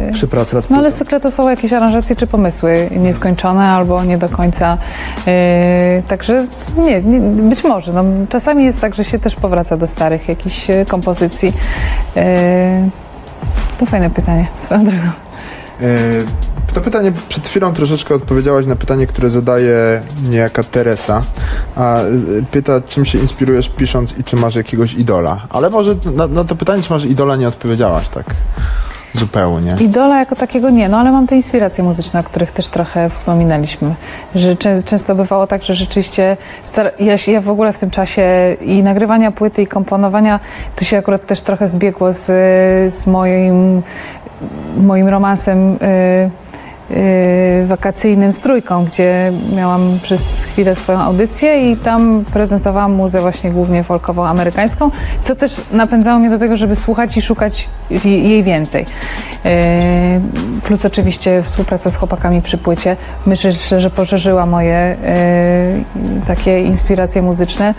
E, przy pracy nad No płytą. ale zwykle to są jakieś aranżacje czy pomysły nieskończone albo nie do końca. Yy, także nie, nie, być może. No, czasami jest tak, że się też powraca do starych jakichś e, kompozycji. Yy, to fajne pytanie swoją drogą. E, To pytanie przed chwilą troszeczkę odpowiedziałaś na pytanie, które zadaje niejaka Teresa. A e, pyta, czym się inspirujesz pisząc i czy masz jakiegoś idola. Ale może na, na to pytanie, czy masz idola, nie odpowiedziałaś tak zupełnie. Idola jako takiego nie, no ale mam te inspiracje muzyczne, o których też trochę wspominaliśmy. Że czę, często bywało tak, że rzeczywiście ja, się- ja w ogóle w tym czasie i nagrywania płyty i komponowania to się akurat też trochę zbiegło z, z moim, moim romansem y, wakacyjnym z trójką, gdzie miałam przez chwilę swoją audycję i tam prezentowałam muzę właśnie głównie folkową amerykańską, co też napędzało mnie do tego, żeby słuchać i szukać jej więcej. Yy, Plus oczywiście współpraca z chłopakami przy płycie. Myślę, że poszerzyła moje yy, takie inspiracje muzyczne.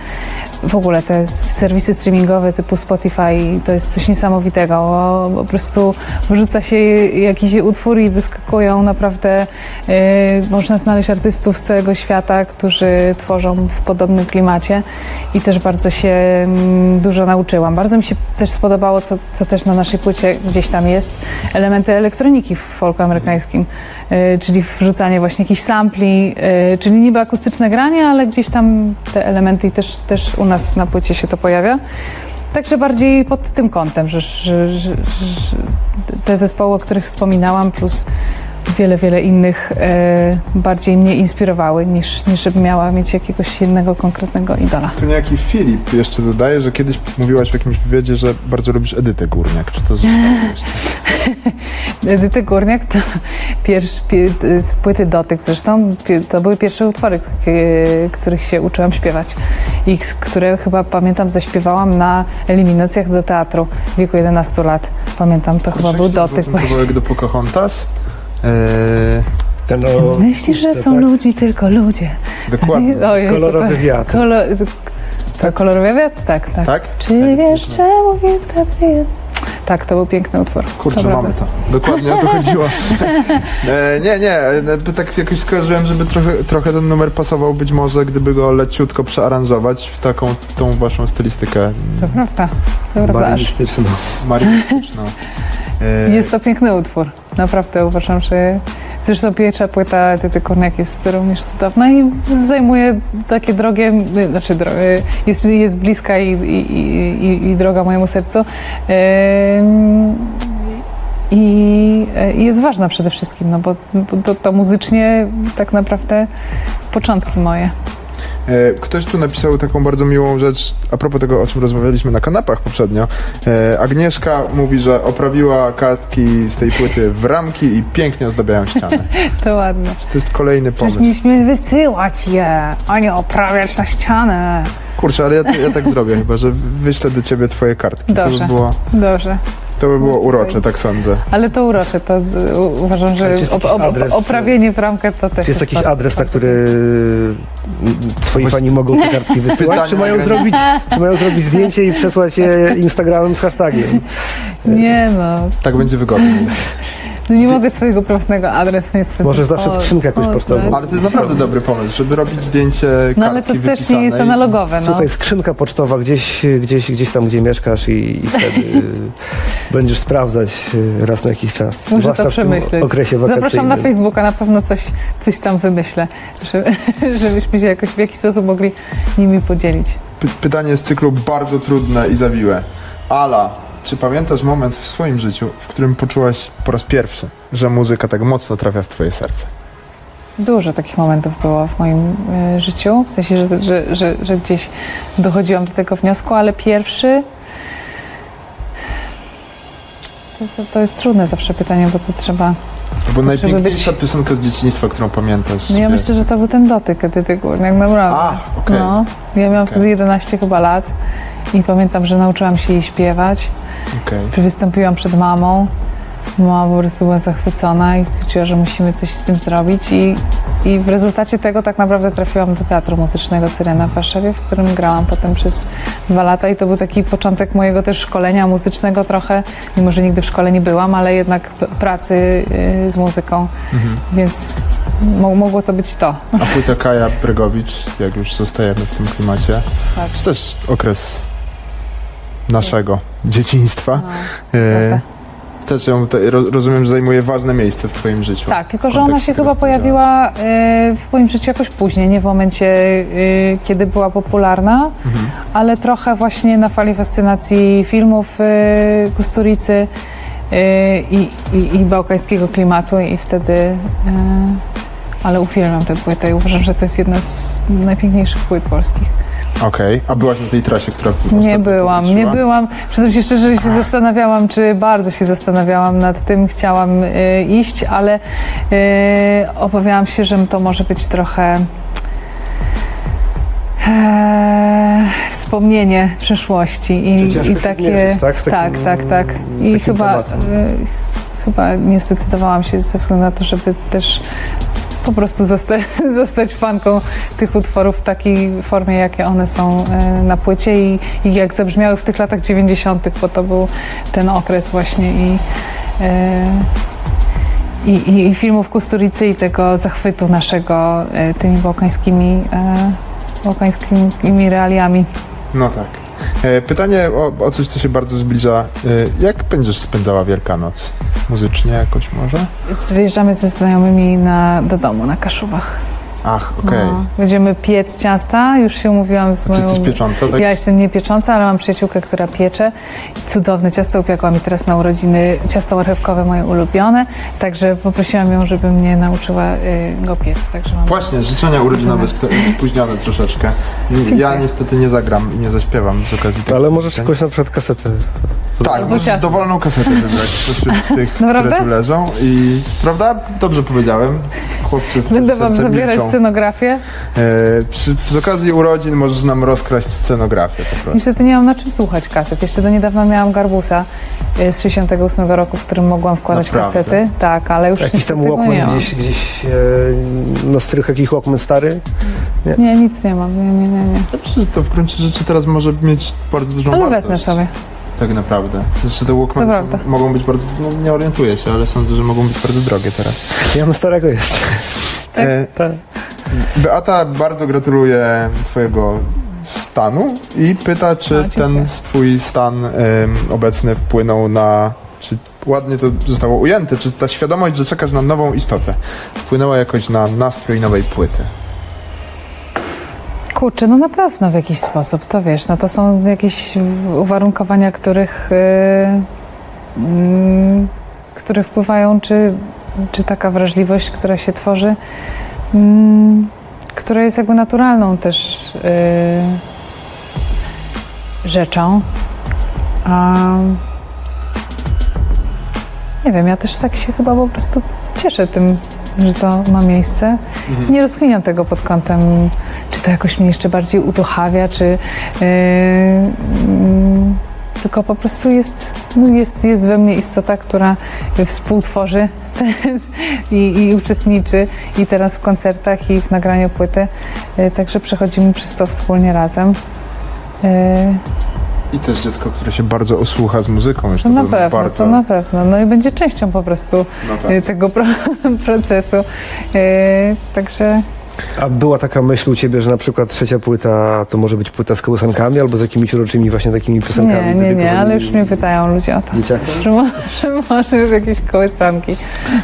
W ogóle te serwisy streamingowe typu Spotify to jest coś niesamowitego. Po prostu wrzuca się jakiś utwór i wyskakują naprawdę, yy, można znaleźć artystów z całego świata, którzy tworzą w podobnym klimacie i też bardzo się mm, dużo nauczyłam. Bardzo mi się też spodobało, co, co też na naszej płycie gdzieś tam jest, elementy elektroniki w folku amerykańskim, y, czyli wrzucanie właśnie jakichś sampli, y, czyli niby akustyczne granie, ale gdzieś tam te elementy i też, też u nas na płycie się to pojawia. Także bardziej pod tym kątem, że, że, że, że te zespoły, o których wspominałam, plus wiele, wiele innych e, bardziej mnie inspirowały, niż, niż żebym miała mieć jakiegoś jednego konkretnego idola. Tu niejaki Filip jeszcze dodaje, że kiedyś mówiłaś w jakimś wywiadzie, że bardzo lubisz Edytę Górniak. Czy to zostało jeszcze? Edyty Górniak to pierwszy, pie, z płyty Dotyk zresztą, to były pierwsze utwory, k- których się uczyłam śpiewać i które chyba pamiętam zaśpiewałam na eliminacjach do teatru w wieku 11 lat. Pamiętam, to chyba był Dotyk właśnie. do Pocahontas. Eee, Ten o Myślisz, że są tak? ludźmi tylko ludzie. dokładnie. Ojej, Kolorowy to- wiatr. Kolor, to kolorowy wiatr? Tak, tak. Tak? Czy wiesz, czemu wiatr wieje? Tak, to był piękny utwór. Kurczę, Dobra, mamy to. Dokładnie o to chodziło. E, nie, nie, e, tak jakoś skojarzyłem, żeby trochę, trochę ten numer pasował być może, gdyby go leciutko przearanżować w taką tą waszą stylistykę To prawda, to prawda. Marynistyczną. marynistyczną. E, Jest to piękny utwór. Naprawdę uważam, że zresztą pierwsza płyta Edyty Korniak jest również cudowna i zajmuje takie drogie, y, znaczy dro, y, jest, jest bliska i, i, i, i droga mojemu sercu. I jest ważna przede wszystkim, no bo, bo to, to muzycznie tak naprawdę początki moje. E, Ktoś tu napisał taką bardzo miłą rzecz a propos tego, o czym rozmawialiśmy na kanapach poprzednio. E, Agnieszka mówi, że oprawiła kartki z tej płyty w ramki i pięknie ozdabiają ścianę. To ładne. To jest kolejny Przecież pomysł. mieliśmy wysyłać je, a nie oprawiać na ścianę. Kurczę, ale ja, ja tak zrobię chyba, że wyślę do ciebie twoje kartki. To by Dobrze. było, Dobrze. To by było Możesz urocze, tak sądzę. Ale to urocze, to y, uważam, że Czy jest op, jakiś op, adres, oprawienie w ramkę to też Czy jest jakiś adres, na który mm, twoi Właśnie- fani mogą te kartki wysyłać? Czy mają, zrobić, czy mają zrobić zdjęcie i przesłać je Instagramem z hashtagiem? Nie no, Tak będzie wygodniej. no nie mogę swojego prywatnego adresu niestety. Może zawsze w skrzynkę jakąś pocztową. tak. Ale to jest naprawdę dobry pomysł, żeby robić zdjęcie No ale to też nie jest analogowe, no. Słuchaj, skrzynka pocztowa gdzieś, gdzieś, gdzieś tam, gdzie mieszkasz i, i wtedy y, będziesz sprawdzać y, raz na jakiś czas. Muszę Zwłaszcza to przemyśleć. okresie wakacyjnym. Zapraszam na Facebooka, na pewno coś, coś tam wymyślę, żeby, żebyśmy się jakoś w jakiś sposób mogli nimi podzielić. Py- pytanie z cyklu bardzo trudne i zawiłe. Ala, czy pamiętasz moment w swoim życiu, w którym poczułaś po raz pierwszy, że muzyka tak mocno trafia w twoje serce? Dużo takich momentów było w moim e, życiu, w sensie, że, że, że, że gdzieś dochodziłam do tego wniosku, ale pierwszy. To jest, to jest trudne zawsze pytanie, bo to trzeba. Bo najpiękniejsza być- piosenka z dzieciństwa, którą pamiętasz. No ja wiesz. myślę, że to był ten dotyk Edyty Górniak, naprawdę. A, okej. No, ja miałam Okej. wtedy 11 chyba lat i pamiętam, że nauczyłam się jej śpiewać. Okej. Wystąpiłam przed mamą. Mama po prostu była zachwycona i stwierdziła, że musimy coś z tym zrobić i, i w rezultacie tego tak naprawdę trafiłam do Teatru Muzycznego Syrena w Warszawie, w którym grałam potem przez dwa lata i to był taki początek mojego też szkolenia muzycznego trochę, mimo że nigdy w szkole nie byłam, ale jednak pracy y, z muzyką, Mhm. więc mo- mogło to być to. A płyta Kaja Bregowicz, jak już zostajemy w tym klimacie, Tak. to też okres naszego dzieciństwa. No, E, prawda. Też ją te, rozumiem, że zajmuje ważne miejsce w twoim życiu. Tak, tylko że ona się chyba pojawiła y, w moim życiu jakoś później, nie w momencie, y, kiedy była popularna, Mhm. ale trochę właśnie na fali fascynacji filmów y, Kusturicy i, i, i bałkańskiego klimatu i wtedy... Ale uwielbiam tę płytę i uważam, że to jest jedna z najpiękniejszych płyt polskich. Okej, a byłaś na tej trasie, która Nie byłam, nie byłam. Przyznam się szczerze, że się zastanawiałam, czy bardzo się zastanawiałam nad tym, chciałam y, iść, ale y, obawiałam się, że to może być trochę e, wspomnienie przeszłości i, ciężko i się takie. zmierzyć, tak? Z tak, takim- tak, tak. I takim chyba, tematem. y, chyba nie zdecydowałam się ze względu na to, żeby też po prostu zosta zostać fanką tych utworów w takiej formie, jakie one są e, na płycie i, i jak zabrzmiały w tych latach 90., bo to był ten okres właśnie i, e, i, i, i filmów Kusturicy i tego zachwytu naszego e, tymi bałkańskimi, bałkańskimi realiami. No tak. Pytanie o, o coś, co się bardzo zbliża. Jak będziesz spędzała Wielkanoc? Muzycznie jakoś może? Wyjeżdżamy ze znajomymi na, do domu na Kaszubach. Ach, okej. No, będziemy piec ciasta, już się umówiłam z Ty moją... jesteś piecząca, tak? Ja jestem nie piecząca, ale mam przyjaciółkę, która piecze. Cudowne ciasto upiekła mi teraz na urodziny, ciasto marchewkowe moje ulubione, także poprosiłam ją, żeby mnie nauczyła y, go piec. Także mam... Właśnie, życzenia urodzinowe sp- spóźnione troszeczkę. Ja Dziękuję. niestety nie zagram i nie zaśpiewam z okazji tego. Ale możesz jakąś na przykład kasetę. Tak, możesz dowolną kasetę wybrać spośród tych, które tu leżą. I prawda? Dobrze powiedziałem. Chłopcy Będę wam zabierać scenografię. E, przy, z okazji urodzin możesz nam rozkraść scenografię po prostu. Niestety nie mam na czym słuchać kaset. Jeszcze do niedawna miałam Garbusa y, z 68 roku, w którym mogłam wkładać Naprawdę? kasety. Tak, ale już Jakiś tam nie Walkman mam. gdzieś, gdzieś e, na strych jakiś Walkman stary. Nie, nic nie mam. Nie, nie, nie. nie. Dobrze, to w gruncie rzeczy teraz może mieć bardzo dużą Ale wartość. wezmę sobie. Tak naprawdę. Zresztą te Walkmany To są, prawda. mogą być bardzo, no, nie orientuję się, ale sądzę, że mogą być bardzo drogie teraz. Ja mam starego jeszcze. Tak? E, Tak. Beata bardzo gratuluje twojego stanu i pyta, czy A, dziękuję. ten twój stan obecny wpłynął na, czy ładnie to zostało ujęte, czy ta świadomość, że czekasz na nową istotę wpłynęła jakoś na nastrój nowej płyty. Kurczę, no na pewno w jakiś sposób, to wiesz, no to są jakieś uwarunkowania, których, yy, mm, które wpływają, czy, czy taka wrażliwość, która się tworzy, mm, która jest jakby naturalną też yy, rzeczą. A, nie wiem, ja też tak się chyba po prostu cieszę tym, że to ma miejsce. Nie rozkminiam tego pod kątem, czy to jakoś mnie jeszcze bardziej uduchawia, czy yy, tylko po prostu jest, no jest, jest we mnie istota, która współtworzy i, i uczestniczy i teraz w koncertach i w nagraniu płyty. Yy, Także przechodzimy przez to wspólnie razem. Yy, I też dziecko, które się bardzo osłucha z muzyką. Już To na pewno, bardzo, to na pewno. No i będzie częścią po prostu no tak. y, tego pro, procesu. Także A była taka myśl u ciebie, że na przykład trzecia płyta to może być płyta z kołysankami albo z jakimiś uroczymi właśnie takimi piosenkami nie, nie, nie, ale już mnie pytają ludzie o to. dzieciakom? Że może, że może już jakieś kołysanki.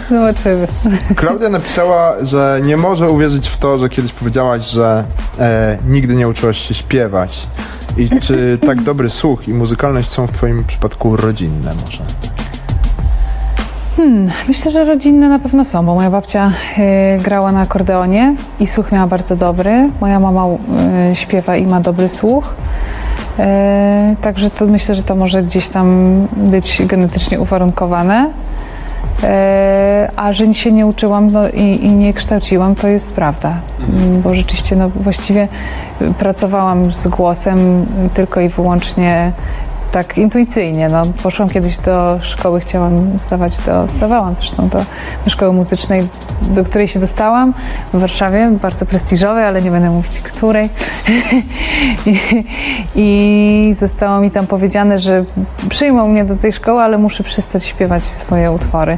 Zobaczymy. Klaudia napisała, że nie może uwierzyć w to, że kiedyś powiedziałaś, że e, nigdy nie uczyłaś się śpiewać. I czy tak dobry słuch i muzykalność są w twoim przypadku rodzinne może? Hmm, myślę, że rodzinne na pewno są, bo moja babcia y, grała na akordeonie i słuch miała bardzo dobry. Moja mama y, śpiewa i ma dobry słuch. Y, także to myślę, że to może gdzieś tam być genetycznie uwarunkowane. A że się nie uczyłam no, i, i nie kształciłam, to jest prawda. Mm, Bo rzeczywiście no, właściwie pracowałam z głosem tylko i wyłącznie tak intuicyjnie. No, poszłam kiedyś do szkoły, chciałam zdawać do, zdawałam zresztą do, do szkoły muzycznej, do której się dostałam w Warszawie, bardzo prestiżowej, ale nie będę mówić której. I, I zostało mi tam powiedziane, że przyjmą mnie do tej szkoły, ale muszę przestać śpiewać swoje utwory.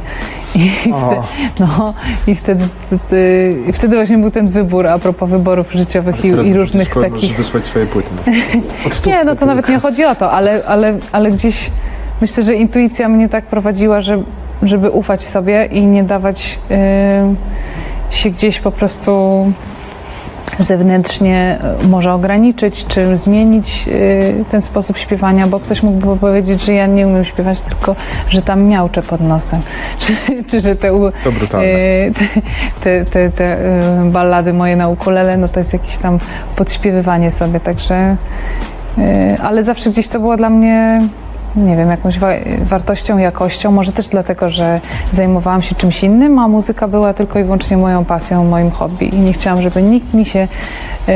I, wtedy, no, i wtedy, wtedy, i wtedy właśnie był ten wybór a propos wyborów życiowych i, i różnych takich. Możesz wysłać swoje płyty. Nie, no to nawet nie chodzi o to, ale, ale, ale gdzieś myślę, że intuicja mnie tak prowadziła, że, żeby ufać sobie i nie dawać y, się gdzieś po prostu zewnętrznie y, może ograniczyć, czy zmienić y, ten sposób śpiewania, bo ktoś mógłby powiedzieć, że ja nie umiem śpiewać, tylko że tam miauczę pod nosem, czy, czy że te, u- y, te, te, te, y, ballady moje na ukulele, no to jest jakieś tam podśpiewywanie sobie, także ale zawsze gdzieś to było dla mnie nie wiem, jakąś wa- wartością, jakością, może też dlatego, że zajmowałam się czymś innym, a muzyka była tylko i wyłącznie moją pasją, moim hobby i nie chciałam, żeby nikt mi się y,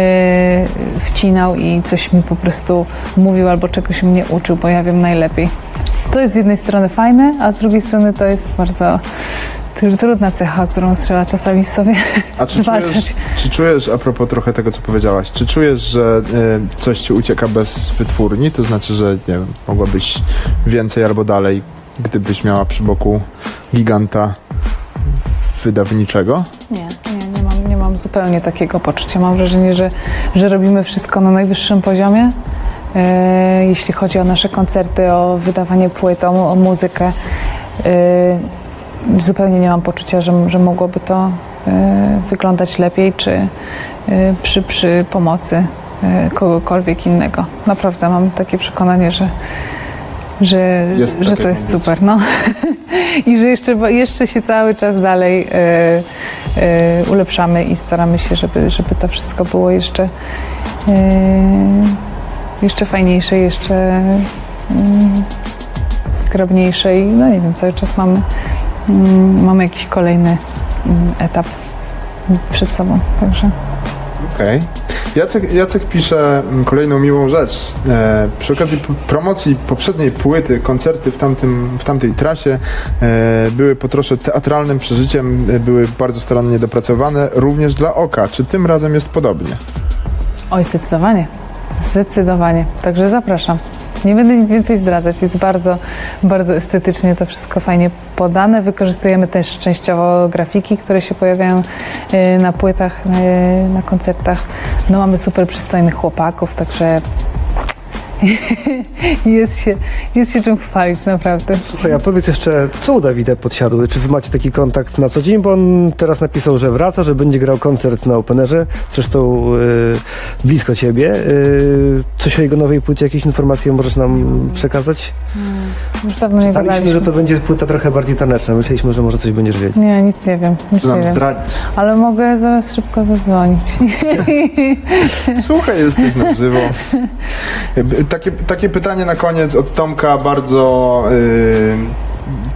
wcinał i coś mi po prostu mówił albo czegoś mnie uczył, bo ja wiem najlepiej. To jest z jednej strony fajne, a z drugiej strony to jest bardzo trudna cecha, którą trzeba czasami w sobie A czy zwalczać. czujesz, czy czujesz, a propos trochę tego, co powiedziałaś, czy czujesz, że y, coś ci ucieka bez wytwórni? To znaczy, że nie wiem, mogłabyś więcej albo dalej, gdybyś miała przy boku giganta wydawniczego? Nie, nie, nie mam, nie mam zupełnie takiego poczucia. Mam wrażenie, że, że robimy wszystko na najwyższym poziomie. E, jeśli chodzi o nasze koncerty, o wydawanie płyt, o, o muzykę. Zupełnie nie mam poczucia, że, że mogłoby to e, wyglądać lepiej, czy e, przy, przy pomocy e, kogokolwiek innego. Naprawdę mam takie przekonanie, że, że, Jest że to jest super. No. I że jeszcze, jeszcze się cały czas dalej e, e, ulepszamy i staramy się, żeby, żeby to wszystko było jeszcze, e, jeszcze fajniejsze, jeszcze mm, zgrabniejsze i no nie wiem, cały czas mamy, mm, mamy jakiś kolejny mm, etap przed sobą, także Okej. Jacek, Jacek pisze mm, kolejną miłą rzecz. E, przy okazji promocji poprzedniej płyty, koncerty w, tamtym, w tamtej trasie e, były po trosze teatralnym przeżyciem, e, były bardzo starannie dopracowane, również dla oka. Czy tym razem jest podobnie? Oj, zdecydowanie. Zdecydowanie. Także zapraszam. Nie będę nic więcej zdradzać. Jest bardzo, bardzo estetycznie to wszystko fajnie podane. Wykorzystujemy też częściowo grafiki, które się pojawiają e, na płytach, e, na koncertach. No mamy super przystojnych chłopaków, także jest się, jest się czym chwalić, naprawdę. Słuchaj, a powiedz jeszcze, co u Dawida Podsiadły? Czy wy macie taki kontakt na co dzień? Bo on teraz napisał, że wraca, że będzie grał koncert na Openerze, zresztą y, blisko ciebie. Y, coś o jego nowej płycie, jakieś informacje możesz nam przekazać? Już dawno nie Czytaliśmy, że to będzie płyta trochę bardziej taneczna. Myśleliśmy, że może coś będziesz wiedzieć. Nie, nic nie wiem. Nic nie wiem. zdradzić? Ale mogę zaraz szybko zadzwonić. Słuchaj, jesteś na żywo. Takie, takie pytanie na koniec od Tomka, bardzo y,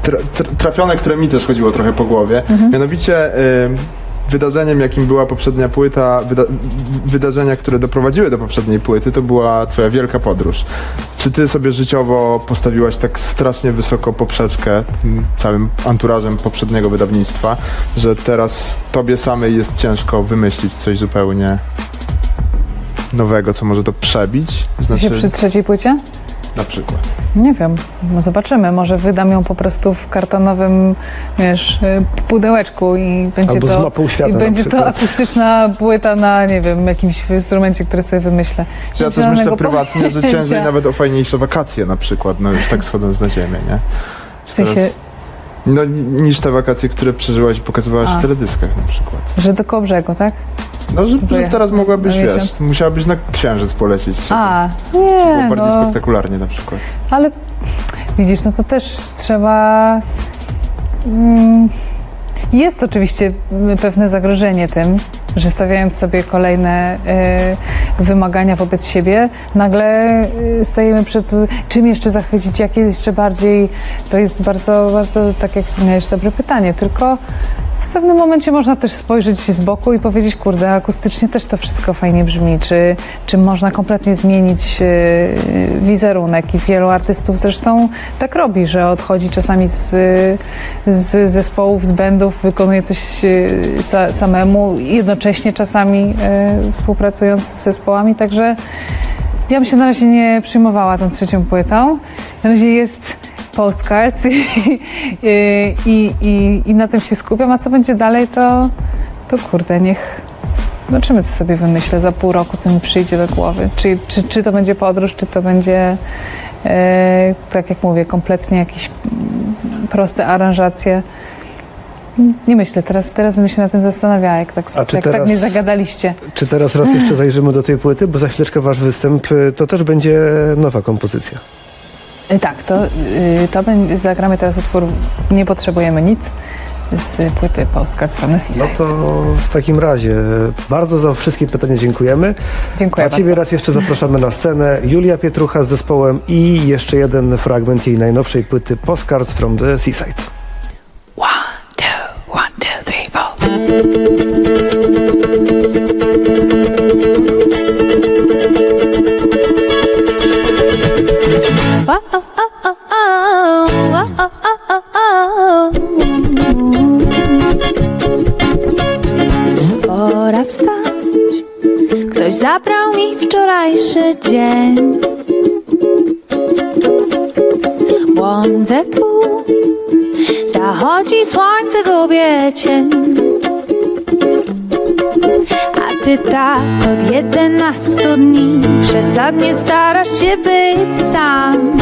tra, tra, trafione, które mi też chodziło trochę po głowie. Mianowicie y, wydarzeniem, jakim była poprzednia płyta, wyda, wydarzenia, które doprowadziły do poprzedniej płyty, to była twoja wielka podróż. Czy ty sobie życiowo postawiłaś tak strasznie wysoko poprzeczkę tym całym anturażem poprzedniego wydawnictwa, że teraz tobie samej jest ciężko wymyślić coś zupełnie nowego, co może to przebić? Czy się przy trzeciej płycie? na przykład. Nie wiem, no zobaczymy. Może wydam ją po prostu w kartonowym, wiesz, y, pudełeczku i będzie Albo z to. mapą świata I będzie to akustyczna płyta na, nie wiem, jakimś instrumencie, który sobie wymyślę. Ja też myślę prywatnie, że ciężej pojęcia. nawet o fajniejsze wakacje na przykład, no już tak schodząc na ziemię, nie? W sensie, Teraz- No ni- niż te wakacje, które przeżyłaś i pokazywałaś A. w teledyskach na przykład. że do koło brzegu, tak? No, że, że Pojechać teraz mogłabyś, na wiesz, miesiąc. musiałabyś na księżyc polecieć. żeby A, było nie, bardziej no, spektakularnie na przykład. ale widzisz, no to też trzeba... Mm, jest oczywiście pewne zagrożenie tym, że stawiając sobie kolejne y, wymagania wobec siebie, nagle y, stajemy przed czym jeszcze zachwycić, jak jeszcze bardziej. To jest bardzo, bardzo, tak jak wspomniałeś, dobre pytanie. Tylko pewnym momencie można też spojrzeć z boku i powiedzieć, kurde, akustycznie też to wszystko fajnie brzmi, czy, czy można kompletnie zmienić y, wizerunek? I wielu artystów zresztą tak robi, że odchodzi czasami z, z zespołów, z bandów, wykonuje coś sa, samemu, jednocześnie czasami y, współpracując z zespołami, także ja bym się na razie nie przyjmowała tą trzecią płytą. Na razie jest postcards i, i, i, i na tym się skupiam, a co będzie dalej, to, to kurde, niech, Zobaczymy, co sobie wymyślę za pół roku, co mi przyjdzie do głowy. Czy, czy, czy to będzie podróż, czy to będzie, e, tak jak mówię, kompletnie jakieś proste aranżacje. Nie myślę, teraz, teraz będę się na tym zastanawiała, jak tak, jak tak teraz- mnie zagadaliście. Czy teraz raz jeszcze zajrzymy do tej płyty, bo za chwileczkę wasz występ y, to też będzie nowa kompozycja. E, Tak, to, y, to będzie, zagramy teraz utwór Nie potrzebujemy nic z płyty Postcards from the No Seaside. to w takim razie bardzo za wszystkie pytania dziękujemy. Dziękuję A Ciebie bardzo. raz jeszcze zapraszamy na scenę. Julia Pietrucha z zespołem i jeszcze jeden fragment jej najnowszej płyty Postcards from the Seaside. Cień A ty tak od jedenastu dni Przesadnie starasz się być sam.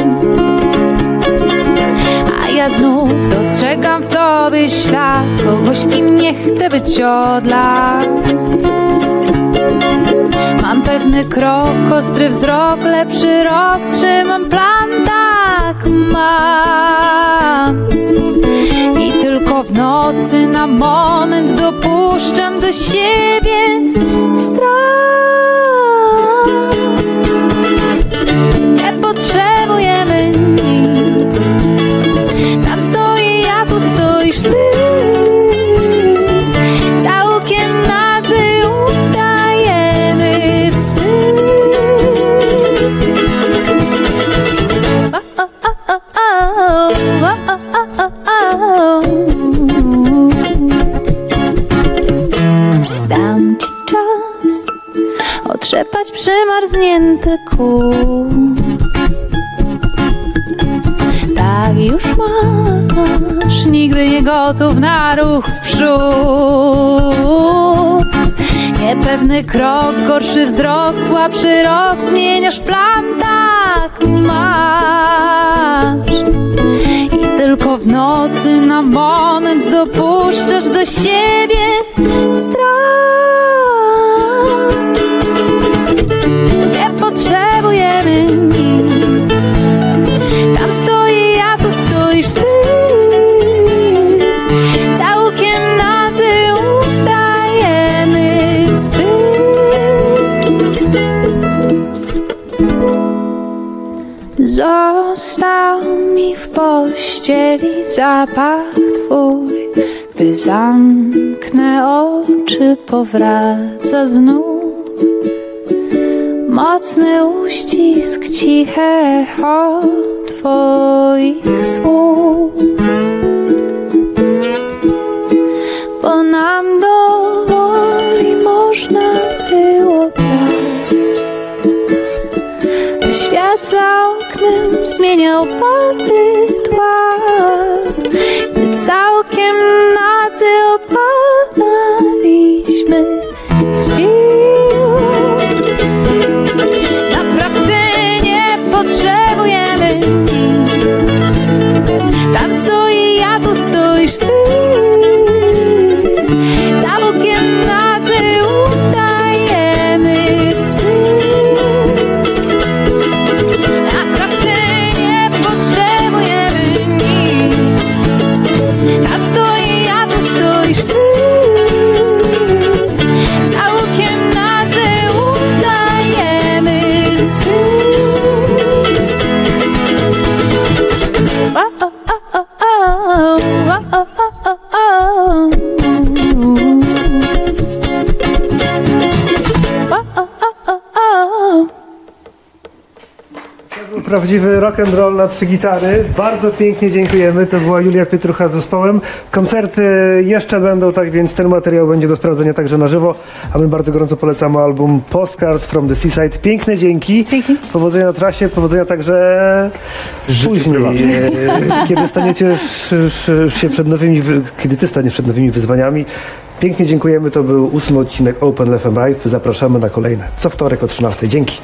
A ja znów dostrzegam w tobie ślad Kogoś, kim nie chcę być od lat. Mam pewny krok, ostry wzrok, lepszy rok Trzymam plan, tak mam i tylko w nocy na moment dopuszczam do siebie strach. Nie gotów na ruch w przód. Niepewny krok, gorszy wzrok, słabszy rok, zmieniasz plan, tak masz. I tylko w nocy na moment dopuszczasz do siebie strach. Nie potrzebujemy zapach twój, gdy zamknę oczy, powraca znów. Mocny uścisk, ciche echo twoich słów. Bo nam do woli można było brać. Świat za oknem zmieniał Prawdziwy rock and roll na trzy gitary. Bardzo pięknie dziękujemy. To była Julia Pietrucha z zespołem. Koncerty jeszcze będą, tak więc ten materiał będzie do sprawdzenia także na żywo. A my bardzo gorąco polecamy album Postcards from the Seaside. Piękne dzięki. Dzięki. Powodzenia na trasie, powodzenia także później. E, Kiedy staniecie się przed nowymi, wy- kiedy ty staniesz przed nowymi wyzwaniami, Pięknie dziękujemy, to był ósmy odcinek Open FM Live. Zapraszamy na kolejne. Co wtorek o 13. Dzięki.